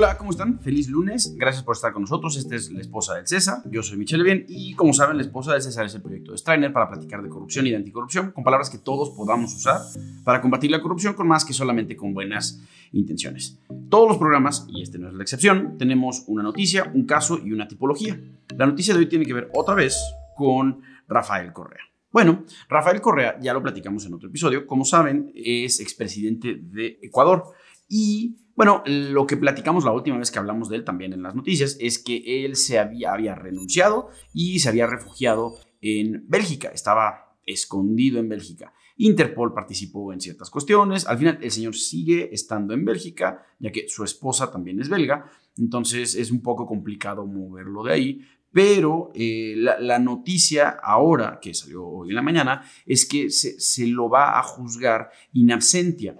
Hola, ¿cómo están? Feliz lunes. Gracias por estar con nosotros. Esta es la esposa del César. Yo soy Michelle Bien y como saben, la esposa del César es el proyecto de Strainer para platicar de corrupción y de anticorrupción con palabras que todos podamos usar para combatir la corrupción con más que solamente con buenas intenciones. Todos los programas, y este no es la excepción, tenemos una noticia, un caso y una tipología. La noticia de hoy tiene que ver otra vez con Rafael Correa. Bueno, Rafael Correa, ya lo platicamos en otro episodio, como saben, es expresidente de Ecuador y bueno, lo que platicamos la última vez que hablamos de él también en las noticias es que él se había, renunciado y se había refugiado en Bélgica, estaba escondido en Bélgica. Interpol participó en ciertas cuestiones. Al final, el señor sigue estando en Bélgica, ya que su esposa también es belga. Entonces, es un poco complicado moverlo de ahí. Pero eh, la, noticia ahora, que salió hoy en la mañana, es que se, se lo va a juzgar in absentia.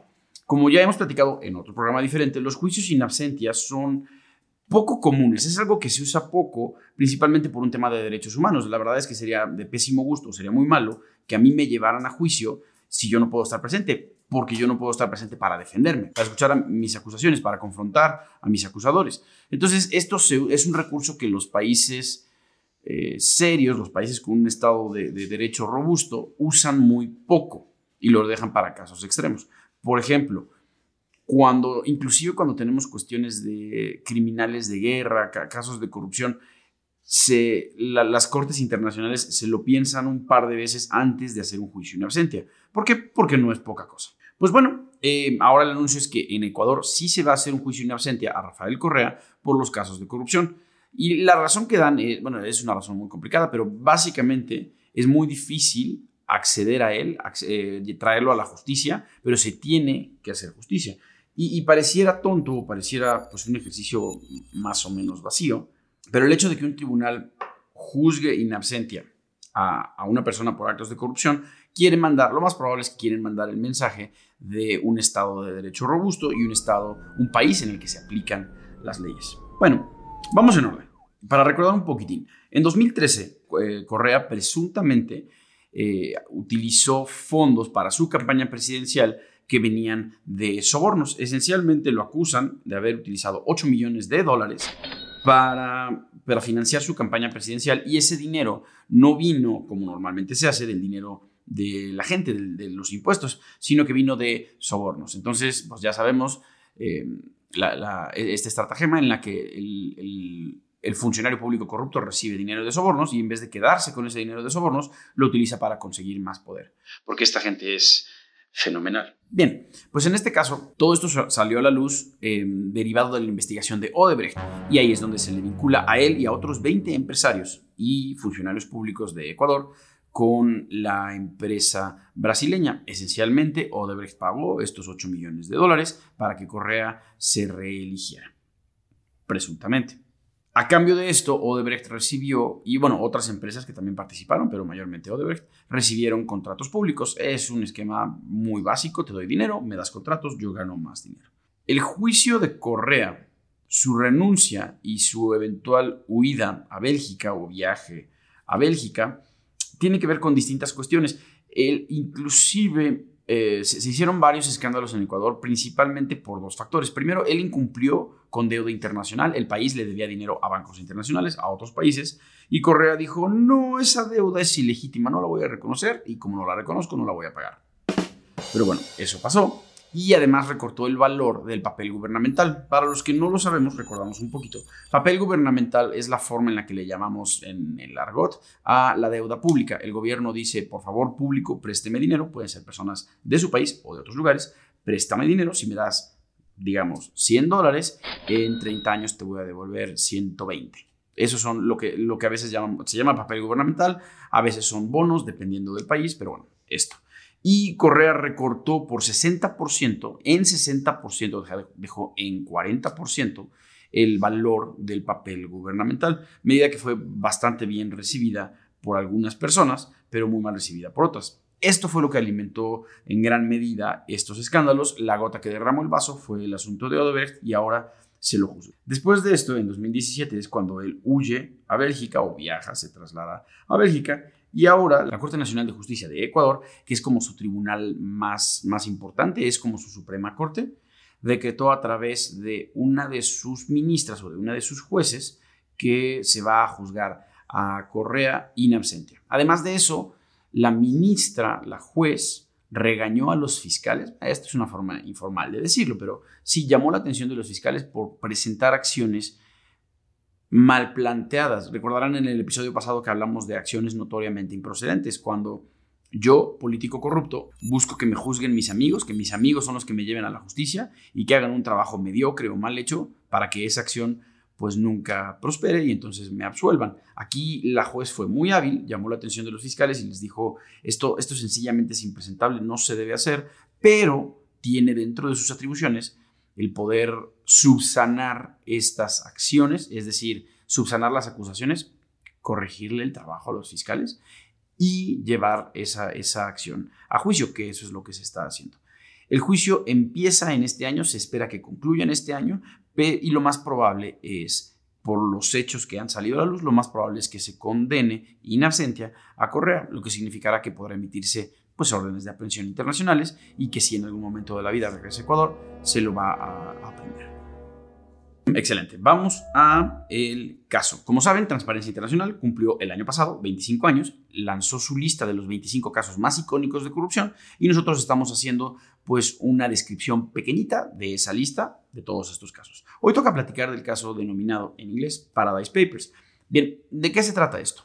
Como ya hemos platicado en otro programa diferente, los juicios in absentia son poco comunes. Es algo que se usa poco, principalmente por un tema de derechos humanos. La verdad es que sería de pésimo gusto, sería muy malo que a mí me llevaran a juicio si yo no puedo estar presente, porque yo no puedo estar presente para defenderme, para escuchar mis acusaciones, para confrontar a mis acusadores. Entonces, esto es un recurso que los países eh, serios, los países con un estado de, de derecho robusto, usan muy poco y lo dejan para casos extremos. Por ejemplo, cuando, inclusive cuando tenemos cuestiones de criminales de guerra, casos de corrupción, se, las cortes internacionales se lo piensan un par de veces antes de hacer un juicio in absentia. ¿Por qué? Porque no es poca cosa. Pues bueno, eh, ahora el anuncio es que en Ecuador sí se va a hacer un juicio in absentia a Rafael Correa por los casos de corrupción. Y la razón que dan, eh, bueno, es una razón muy complicada, pero básicamente es muy difícil acceder a él, eh, traerlo a la justicia, pero se tiene que hacer justicia. Y, pareciera tonto, pareciera pues un ejercicio más o menos vacío, pero el hecho de que un tribunal juzgue in absentia a, una persona por actos de corrupción, quiere mandar, lo más probable es que quieren mandar el mensaje de un Estado de derecho robusto y un Estado, un país en el que se aplican las leyes. Bueno, vamos en orden. Para recordar un poquitín, en 2013, eh, Correa presuntamente eh, utilizó fondos para su campaña presidencial que venían de sobornos. Esencialmente lo acusan de haber utilizado 8 millones de dólares para, para financiar su campaña presidencial y ese dinero no vino, como normalmente se hace, del dinero de la gente, de, los impuestos, sino que vino de sobornos. Entonces, pues ya sabemos eh, esta estratagema en la que el funcionario público corrupto recibe dinero de sobornos y en vez de quedarse con ese dinero de sobornos, lo utiliza para conseguir más poder. Porque esta gente es fenomenal. Bien, pues en este caso, todo esto salió a la luz em, derivado de la investigación de Odebrecht y ahí es donde se le vincula a él y a otros 20 empresarios y funcionarios públicos de Ecuador con la empresa brasileña. Esencialmente, Odebrecht pagó estos 8 millones de dólares para que Correa se reeligiera, presuntamente. A cambio de esto, Odebrecht recibió, y bueno, otras empresas que también participaron, pero mayormente Odebrecht, recibieron contratos públicos. Es un esquema muy básico, te doy dinero, me das contratos, yo gano más dinero. El juicio de Correa, su renuncia y su eventual huida a Bélgica o viaje a Bélgica, tiene que ver con distintas cuestiones. Él inclusive eh, se, hicieron varios escándalos en Ecuador, principalmente por dos factores. Primero, él incumplió con deuda internacional, el país le debía dinero a bancos internacionales, a otros países, y Correa dijo, no, esa deuda es ilegítima, no la voy a reconocer, y como no la reconozco, no la voy a pagar. Pero bueno, eso pasó y además recortó el valor del papel gubernamental. Para los que no lo sabemos, recordamos un poquito. Papel gubernamental es la forma en la que le llamamos en el argot a la deuda pública. El gobierno dice, por favor, público, présteme dinero, pueden ser personas de su país o de otros lugares, préstame dinero, si me das, digamos, 100 dólares, en 30 años te voy a devolver 120. Eso son lo que, lo que a veces se llama papel gubernamental, a veces son bonos, dependiendo del país, pero bueno, esto y Correa recortó por 60%, en 60%, dejó en 40% el valor del papel gubernamental, medida que fue bastante bien recibida por algunas personas, pero muy mal recibida por otras. Esto fue lo que alimentó en gran medida estos escándalos. La gota que derramó el vaso fue el asunto de Odebrecht y ahora se lo juzga. Después de esto, en 2017 es cuando él huye a Bélgica o viaja, se traslada a Bélgica y ahora la Corte Nacional de Justicia de Ecuador, que es como su tribunal más, más importante, es como su Suprema Corte, decretó a través de una de sus ministras o de una de sus jueces que se va a juzgar a Correa in absentia. Además de eso, la ministra, la juez, regañó a los fiscales. Esta es una forma informal de decirlo, pero sí llamó la atención de los fiscales por presentar acciones mal planteadas. Recordarán en el episodio pasado que hablamos de acciones notoriamente improcedentes, cuando yo, político corrupto, busco que me juzguen mis amigos, que mis amigos son los que me lleven a la justicia y que hagan un trabajo mediocre o mal hecho para que esa acción pues nunca prospere y entonces me absuelvan. Aquí la juez fue muy hábil, llamó la atención de los fiscales y les dijo, esto, esto sencillamente es impresentable, no se debe hacer, pero tiene dentro de sus atribuciones el poder subsanar estas acciones, es decir, subsanar las acusaciones, corregirle el trabajo a los fiscales y llevar esa, esa acción a juicio, que eso es lo que se está haciendo. El juicio empieza en este año, se espera que concluya en este año, y lo más probable es, por los hechos que han salido a la luz, lo más probable es que se condene in absentia a Correa, lo que significará que podrá emitirse pues, órdenes de aprehensión internacionales y que si en algún momento de la vida regresa a Ecuador, se lo va a, a aprender. Excelente. Vamos a el caso. Como saben, Transparencia Internacional cumplió el año pasado 25 años, lanzó su lista de los 25 casos más icónicos de corrupción y nosotros estamos haciendo pues una descripción pequeñita de esa lista de todos estos casos. Hoy toca platicar del caso denominado en inglés Paradise Papers. Bien, ¿de qué se trata esto?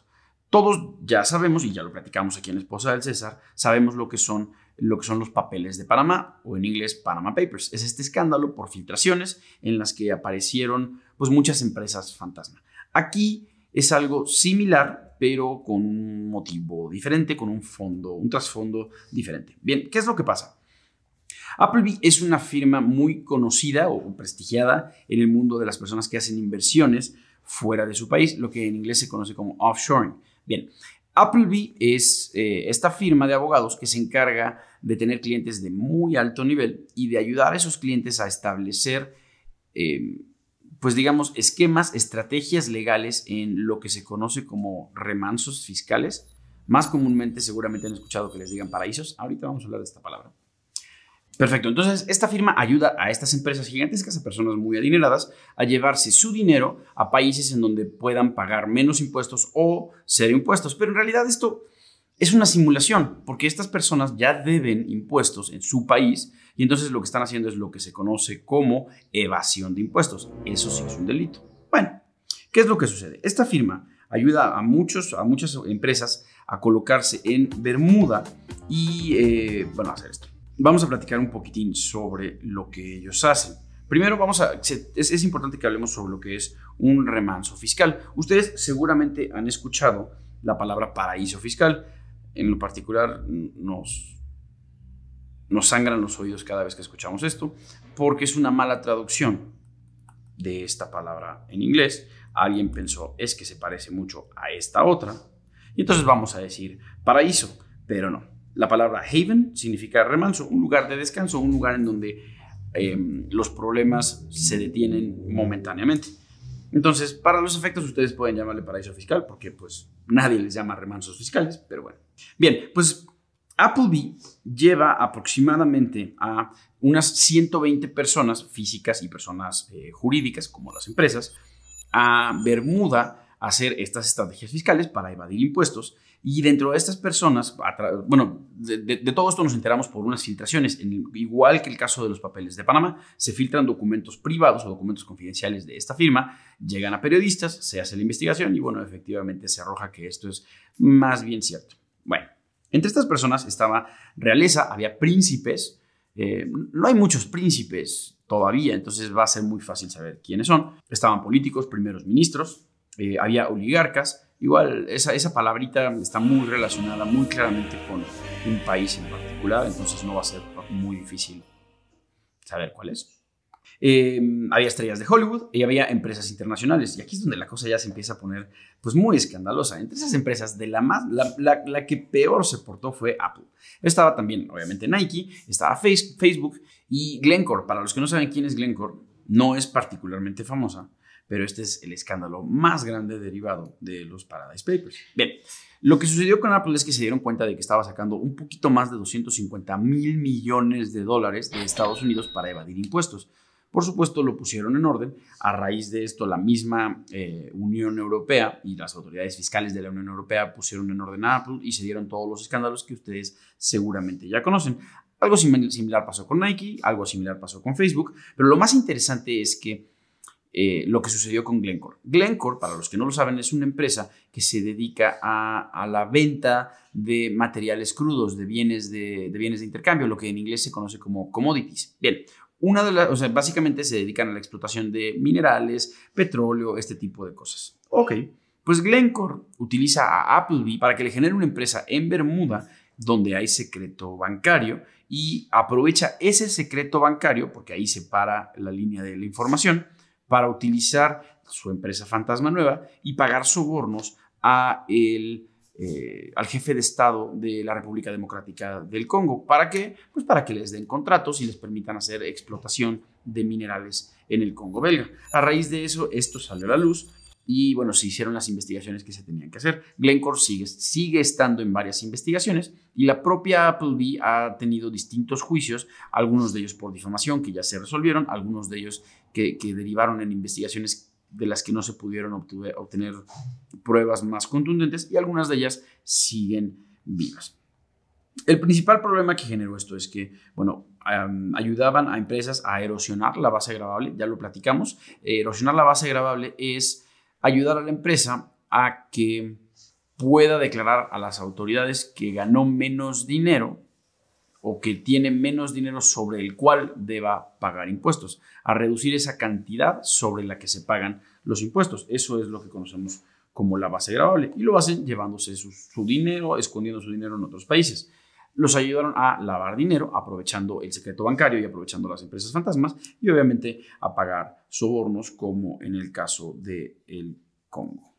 Todos ya sabemos, y ya lo platicamos aquí en Esposa del César, sabemos lo que son lo que son los papeles de Panamá o en inglés Panama Papers. Es este escándalo por filtraciones en las que aparecieron pues muchas empresas fantasma. Aquí es algo similar, pero con un motivo diferente, con un fondo, un trasfondo diferente. Bien, ¿qué es lo que pasa? Appleby es una firma muy conocida o prestigiada en el mundo de las personas que hacen inversiones fuera de su país, lo que en inglés se conoce como offshoring. Bien, Appleby es eh, esta firma de abogados que se encarga de tener clientes de muy alto nivel y de ayudar a esos clientes a establecer, eh, pues digamos, esquemas, estrategias legales en lo que se conoce como remansos fiscales. Más comúnmente seguramente han escuchado que les digan paraísos. Ahorita vamos a hablar de esta palabra. Perfecto, entonces esta firma ayuda a estas empresas gigantescas, a personas muy adineradas, a llevarse su dinero a países en donde puedan pagar menos impuestos o ser impuestos. Pero en realidad esto es una simulación, porque estas personas ya deben impuestos en su país y entonces lo que están haciendo es lo que se conoce como evasión de impuestos. Eso sí es un delito. Bueno, ¿qué es lo que sucede? Esta firma ayuda a, muchos, a muchas empresas a colocarse en Bermuda y, eh, bueno, hacer esto vamos a platicar un poquitín sobre lo que ellos hacen. Primero vamos a, es, importante que hablemos sobre lo que es un remanso fiscal. Ustedes seguramente han escuchado la palabra paraíso fiscal. En lo particular nos, nos sangran los oídos cada vez que escuchamos esto, porque es una mala traducción de esta palabra en inglés. Alguien pensó, es que se parece mucho a esta otra, y entonces vamos a decir paraíso, pero no. La palabra haven significa remanso, un lugar de descanso, un lugar en donde em, los problemas se detienen momentáneamente. Entonces, para los efectos, ustedes pueden llamarle paraíso fiscal, porque pues nadie les llama remansos fiscales, pero bueno. Bien, pues Appleby lleva aproximadamente a unas 120 personas físicas y personas eh, jurídicas, como las empresas, a Bermuda a hacer estas estrategias fiscales para evadir impuestos y dentro de estas personas, bueno, de, todo esto nos enteramos por unas filtraciones. igual que el caso de los papeles de Panamá, se filtran documentos privados o documentos confidenciales de esta firma, llegan a periodistas, se hace la investigación y bueno, efectivamente se arroja que esto es más bien cierto. Bueno, entre estas personas estaba realeza, había príncipes, eh, no hay muchos príncipes todavía, entonces va a ser muy fácil saber quiénes son. Estaban políticos, primeros ministros, eh, había oligarcas, Igual, esa, esa palabrita está muy relacionada muy claramente con un país en particular, entonces no va a ser muy difícil saber cuál es. Em, había estrellas de Hollywood y había empresas internacionales. Y aquí es donde la cosa ya se empieza a poner pues muy escandalosa. Entre esas empresas, de la, más, la, la, que peor se portó fue Apple. Estaba también, obviamente, Nike, estaba Facebook y Glencore. Para los que no saben quién es Glencore, no es particularmente famosa, pero este es el escándalo más grande derivado de los Paradise Papers. Bien, lo que sucedió con Apple es que se dieron cuenta de que estaba sacando un poquito más de 250 mil millones de dólares de Estados Unidos para evadir impuestos. Por supuesto, lo pusieron en orden. A raíz de esto, la misma eh, Unión Europea y las autoridades fiscales de la Unión Europea pusieron en orden a Apple y se dieron todos los escándalos que ustedes seguramente ya conocen. Algo similar pasó con Nike, algo similar pasó con Facebook, pero lo más interesante es que eh, lo que sucedió con Glencore. Glencore, para los que no lo saben, es una empresa que se dedica a, la venta de materiales crudos, de bienes de, de, bienes de intercambio, lo que en inglés se conoce como commodities. Bien, una de las, o sea, básicamente se dedican a la explotación de minerales, petróleo, este tipo de cosas. Ok, pues Glencore utiliza a Appleby para que le genere una empresa en Bermuda donde hay secreto bancario y aprovecha ese secreto bancario, porque ahí se para la línea de la información, para utilizar su empresa fantasma nueva y pagar sobornos a el eh, al jefe de Estado de la República Democrática del Congo. ¿Para qué? Pues para que les den contratos y les permitan hacer explotación de minerales en el Congo belga. A raíz de eso, esto salió a la luz y bueno, se hicieron las investigaciones que se tenían que hacer. Glencore sigue, sigue estando en varias investigaciones y la propia Appleby ha tenido distintos juicios, algunos de ellos por difamación que ya se resolvieron, algunos de ellos que, derivaron en investigaciones de las que no se pudieron obtener pruebas más contundentes y algunas de ellas siguen vivas. El principal problema que generó esto es que, bueno, ayudaban a empresas a erosionar la base grabable, ya lo platicamos. erosionar la base grabable es ayudar a la empresa a que pueda declarar a las autoridades que ganó menos dinero o que tiene menos dinero sobre el cual deba pagar impuestos, a reducir esa cantidad sobre la que se pagan los impuestos. Eso es lo que conocemos como la base grabable y lo hacen llevándose su, dinero, escondiendo su dinero en otros países. Los ayudaron a lavar dinero aprovechando el secreto bancario y aprovechando las empresas fantasmas y obviamente a pagar sobornos como en el caso del el Congo.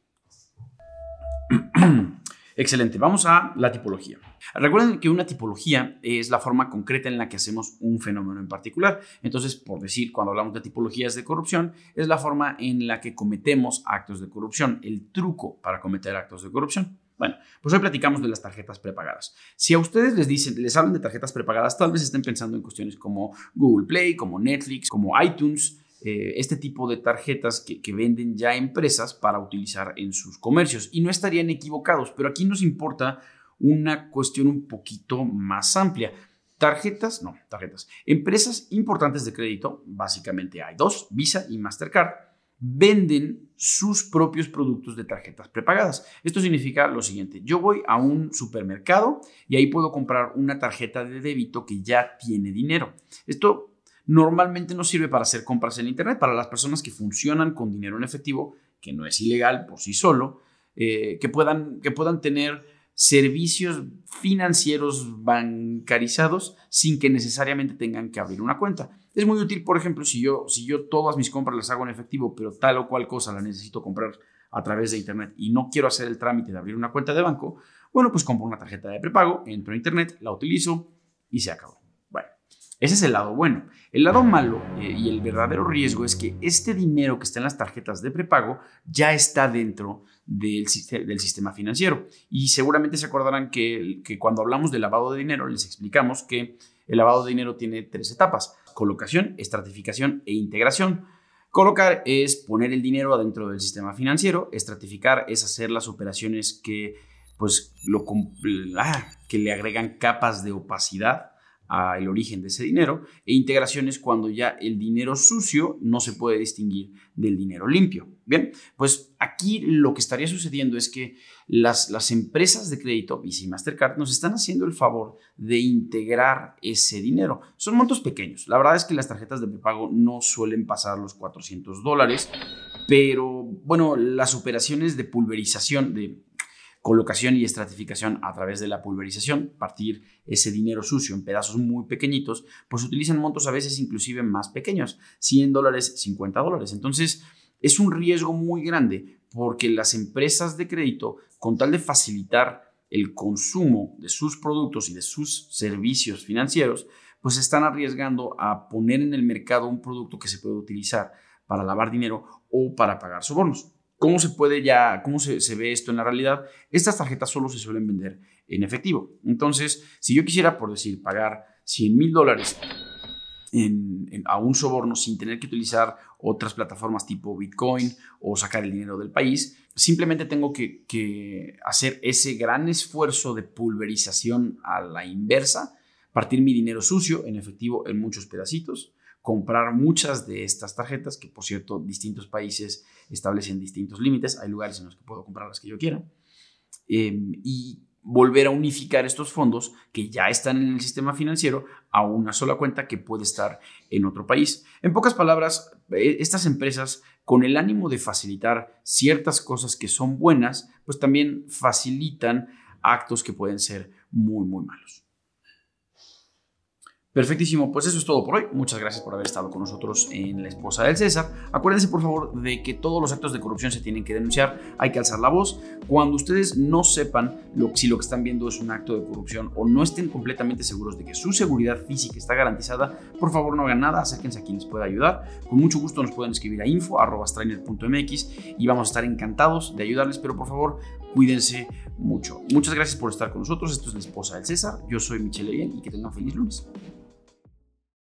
Excelente, vamos a la tipología. Recuerden que una tipología es la forma concreta en la que hacemos un fenómeno en particular. Entonces, por decir, cuando hablamos de tipologías de corrupción, es la forma en la que cometemos actos de corrupción, el truco para cometer actos de corrupción. Bueno, pues hoy platicamos de las tarjetas prepagadas. Si a ustedes les dicen, les hablan de tarjetas prepagadas, tal vez estén pensando en cuestiones como Google Play, como Netflix, como iTunes, eh, este tipo de tarjetas que, que, venden ya empresas para utilizar en sus comercios. Y no estarían equivocados, pero aquí nos importa una cuestión un poquito más amplia. Tarjetas, no, tarjetas. Empresas importantes de crédito, básicamente hay dos, Visa y Mastercard, venden sus propios productos de tarjetas prepagadas. Esto significa lo siguiente, yo voy a un supermercado y ahí puedo comprar una tarjeta de débito que ya tiene dinero. Esto normalmente no sirve para hacer compras en Internet. Para las personas que funcionan con dinero en efectivo, que no es ilegal por sí solo, eh, que, puedan, que puedan tener servicios financieros bancarizados sin que necesariamente tengan que abrir una cuenta. Es muy útil, por ejemplo, si yo, si yo todas mis compras las hago en efectivo, pero tal o cual cosa la necesito comprar a través de Internet y no quiero hacer el trámite de abrir una cuenta de banco, bueno, pues compro una tarjeta de prepago, entro a Internet, la utilizo y se acabó. Ese es el lado bueno. El lado malo eh, y el verdadero riesgo es que este dinero que está en las tarjetas de prepago ya está dentro del, sistema financiero. Y seguramente se acordarán que, cuando hablamos de lavado de dinero les explicamos que el lavado de dinero tiene tres etapas. Colocación, estratificación e integración. Colocar es poner el dinero adentro del sistema financiero. Estratificar es hacer las operaciones que, pues, que le agregan capas de opacidad el origen de ese dinero e integraciones cuando ya el dinero sucio no se puede distinguir del dinero limpio. Bien, pues aquí lo que estaría sucediendo es que las, las empresas de crédito, Visa y Mastercard, nos están haciendo el favor de integrar ese dinero. Son montos pequeños. La verdad es que las tarjetas de prepago no suelen pasar los 400 dólares, pero bueno, las operaciones de pulverización, de colocación y estratificación a través de la pulverización, partir ese dinero sucio en pedazos muy pequeñitos, pues utilizan montos a veces inclusive más pequeños, 100 dólares, 50 dólares. Entonces, es un riesgo muy grande porque las empresas de crédito, con tal de facilitar el consumo de sus productos y de sus servicios financieros, pues están arriesgando a poner en el mercado un producto que se puede utilizar para lavar dinero o para pagar sobornos. ¿Cómo se puede ya, cómo se, ve esto en la realidad? Estas tarjetas solo se suelen vender en efectivo. Entonces, si yo quisiera, por decir, pagar 100 mil dólares a un soborno sin tener que utilizar otras plataformas tipo Bitcoin o sacar el dinero del país, simplemente tengo que, que hacer ese gran esfuerzo de pulverización a la inversa, partir mi dinero sucio en efectivo en muchos pedacitos, comprar muchas de estas tarjetas, que por cierto distintos países establecen distintos límites, hay lugares en los que puedo comprar las que yo quiera, em, y volver a unificar estos fondos que ya están en el sistema financiero a una sola cuenta que puede estar en otro país. En pocas palabras, e, estas empresas, con el ánimo de facilitar ciertas cosas que son buenas, pues también facilitan actos que pueden ser muy, muy malos. Perfectísimo, pues eso es todo por hoy. Muchas gracias por haber estado con nosotros en La Esposa del César. Acuérdense por favor de que todos los actos de corrupción se tienen que denunciar, hay que alzar la voz. Cuando ustedes no sepan si lo que están viendo es un acto de corrupción o no estén completamente seguros de que su seguridad física está garantizada, por favor no hagan nada, acérquense a quien les pueda ayudar. Con mucho gusto nos pueden escribir a info.strainer.mx y vamos a estar encantados de ayudarles, pero por favor cuídense mucho. Muchas gracias por estar con nosotros. Esto es La Esposa del César. Yo soy Michelle Bien y que tengan feliz lunes.